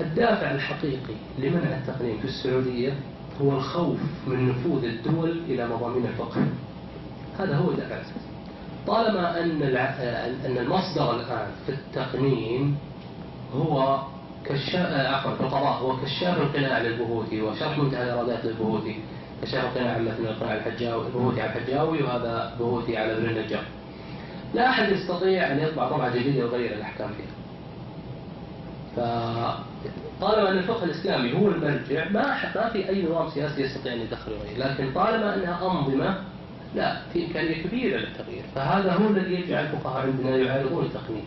الدافع الحقيقي لمنع التقنين في السعودية هو الخوف من نفوذ الدول إلى مضامين الفقه هذا هو الدافع طالما أن أن المصدر الآن في التقنين هو كشاف عفوا في القضاء هو كشاف القناع للبهوتي وشرح منتهى الإرادات للبهوتي كشاف القناع مثل القناع الحجاوي البهوتي على الحجاوي وهذا بهوتي على ابن النجار. لا أحد يستطيع أن يطبع طبعة جديدة ويغير الأحكام فيها. فطالما أن الفقه الإسلامي هو المرجع ما ما في أي نظام سياسي يستطيع أن يدخل ويغير لكن طالما أنها أنظمة لا في إمكانية كبيرة للتغيير. فهذا هو الذي يجعل الفقهاء عندنا يعارضون التقنين.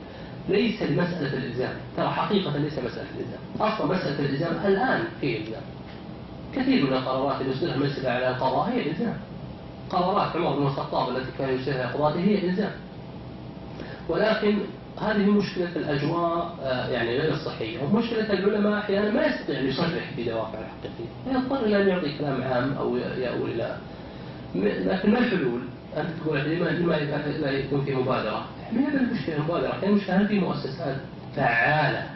ليس لمسألة الإلزام. ترى حقيقة ليس مسألة الإلزام. أصلا مسألة الإلزام الآن في إلزام. كثير من القرارات اللي يصدرها المجلس على القضاء هي إلزام. قرارات عمر بن الخطاب التي كان يصدرها قضاته هي إلزام. ولكن هذه مشكلة الأجواء آه، يعني غير الصحية ومشكلة العلماء أحيانا ما يستطيع أن يصرح بدوافع الحقيقية يضطر إلى أن يعطي كلام عام أو يأوي إلى لكن ما الحلول؟ أنت تقول لما لا يكون في مبادرة؟ من المشكلة المبادرة؟ كان المشكلة هل في مؤسسات فعالة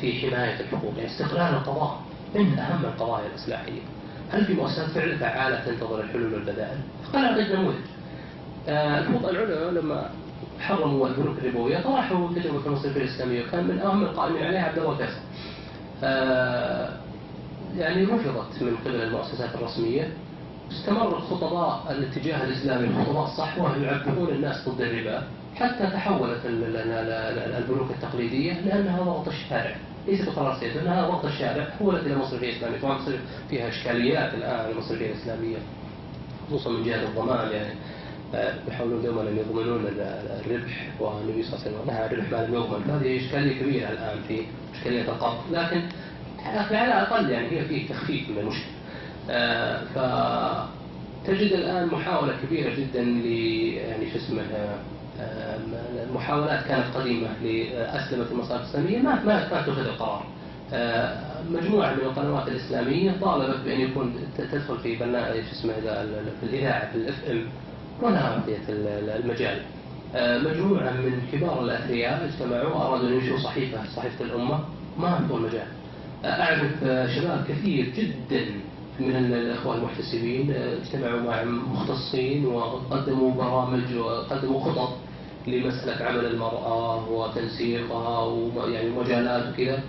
في حماية الحقوق؟ يعني استقلال القضاء من أهم القضايا الإصلاحية. هل في مؤسسات فعلا فعالة تنتظر الحلول والبدائل؟ قال أعطيك نموذج. آه العلماء لما حرموا البنوك الربوية طرحوا تجربة المصرفية الإسلامية وكان من أهم القائمين عليها عبد الله فيصل. يعني رفضت من قبل المؤسسات الرسمية استمر الخطباء الاتجاه الإسلامي الخطباء الصحوة يعبرون الناس ضد الربا حتى تحولت البنوك التقليدية لأنها ضغط الشارع. ليس بقرار سياسي لأنها ضغط الشارع. حولت إلى مصرفية إسلامية. طبعا فيها إشكاليات الآن المصرفية الإسلامية خصوصا من جهة الضمان يعني. يحاولون دوما أن يضمنون الربح والنبي صلى الله عليه وسلم نهى الربح ما لم يضمن هذه إشكالية كبيرة الآن في إشكالية القبض لكن على الأقل يعني هي فيه تخفيف من المشكلة آه، فتجد الآن محاولة كبيرة جدا ل يعني شو اسمه المحاولات كانت قديمة لأسلمة المصالح الإسلامية ما ما ما اتخذ القرار. آه، مجموعة من القنوات الإسلامية طالبت بأن يكون تدخل في برنامج شو اسمه في الإذاعة في الإف إم ولا أعطيت المجال. آه، مجموعة من كبار الأثرياء اجتمعوا وأرادوا أن ينشئوا صحيفة صحيفة الأمة ما أعطوا المجال. أعرف شباب كثير جدا من الأخوة المحتسبين اجتمعوا مع مختصين وقدموا برامج وقدموا خطط لمسألة عمل المرأة وتنسيقها ويعني مجالات وكذا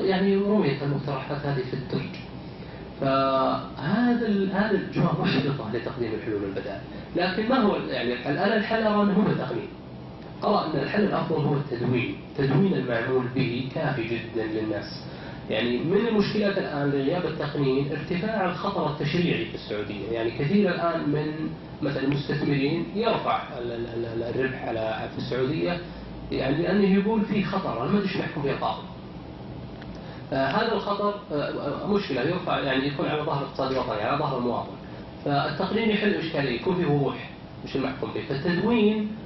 يعني رميت المقترحات هذه في الدرج فهذا هذا الجواب محبطة لتقديم الحلول والبدائل. لكن ما هو يعني؟ أنا الحل أرى أنه هو التقنين أرى أن الحل الأفضل هو التدوين. تدوين المعمول به كافي جدا للناس. يعني من المشكلات الآن لغياب التقنين؟ ارتفاع الخطر التشريعي في السعودية. يعني كثير الآن من مثلا المستثمرين يرفع الربح على في السعودية. يعني لأنه يقول في خطر. أنا ما أدري يحكم فيه القاضي هذا الخطر آه، مشكلة يرفع يعني يكون على ظهر الاقتصاد الوطني على ظهر المواطن فالتقنين يحل إشكالية يكون فيه وضوح مش المحكوم به. فالتدوين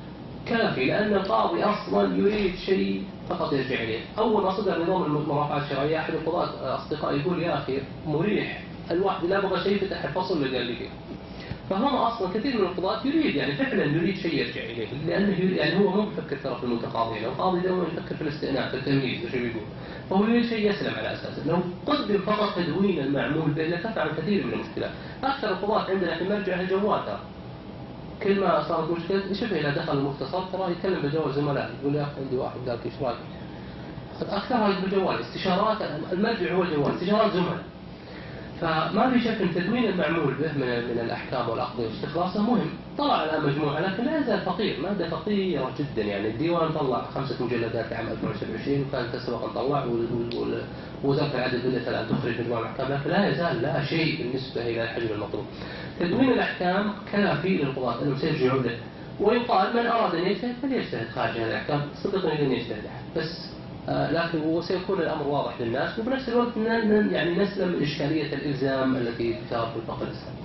كافي لأن القاضي أصلا يريد شيء فقط يرجع إليه. أول ما صدر نظام المرافعات الشرعية أحد القضاة أصدقائي يقول يا أخي مريح. الواحد لا بغى شيء فتح الفصل اللي قال لي فيه فهم أصلا كثير من القضاة يريد يعني فعلا يريد شيء يرجع إليه. لأنه يعني هو مو بيفكر ترى في المتقاضين، القاضي دائما يفكر في الاستئناف في التمييز وش بيقول. يريد شيء يسلم على اساسه، لو قدم فقط تدوين المعمول لكفى عن كثير من المشكلات، أكثر القضاة عندنا في المرجع الجوال كل ما صارت مشكلة شوف إذا دخل المختصر ترى يتكلم بجوال زملائه يقول يا أخي عندي واحد قال إيش رأيك؟ أكثرها بالجوال استشارات المرجع هو الجوال استشارات زملاء فما في شك أن تدوين المعمول به من الأحكام والأقضية واستخلاصه مهم. طلع على مجموعة لكن لا يزال فقير. مادة فقيرة جدا. يعني الديوان طلع خمسة مجلدات عام 2027 وكان أن طلع ووزاره العدل بدات الآن تخرج مجموعه الأحكام لكن لا يزال لا شيء بالنسبة إلى الحجم المطلوب. تدوين الأحكام كافي للقضاة أنهم سيرجعون له. ويقال من أراد أن يجتهد فليجتهد خارج هذه الأحكام. صدقني لن يجتهد أحد. بس لكن وسيكون الأمر واضح للناس وبنفس الوقت يعني نسلم من إشكالية الإلزام التي تثار في الفقه الإسلامي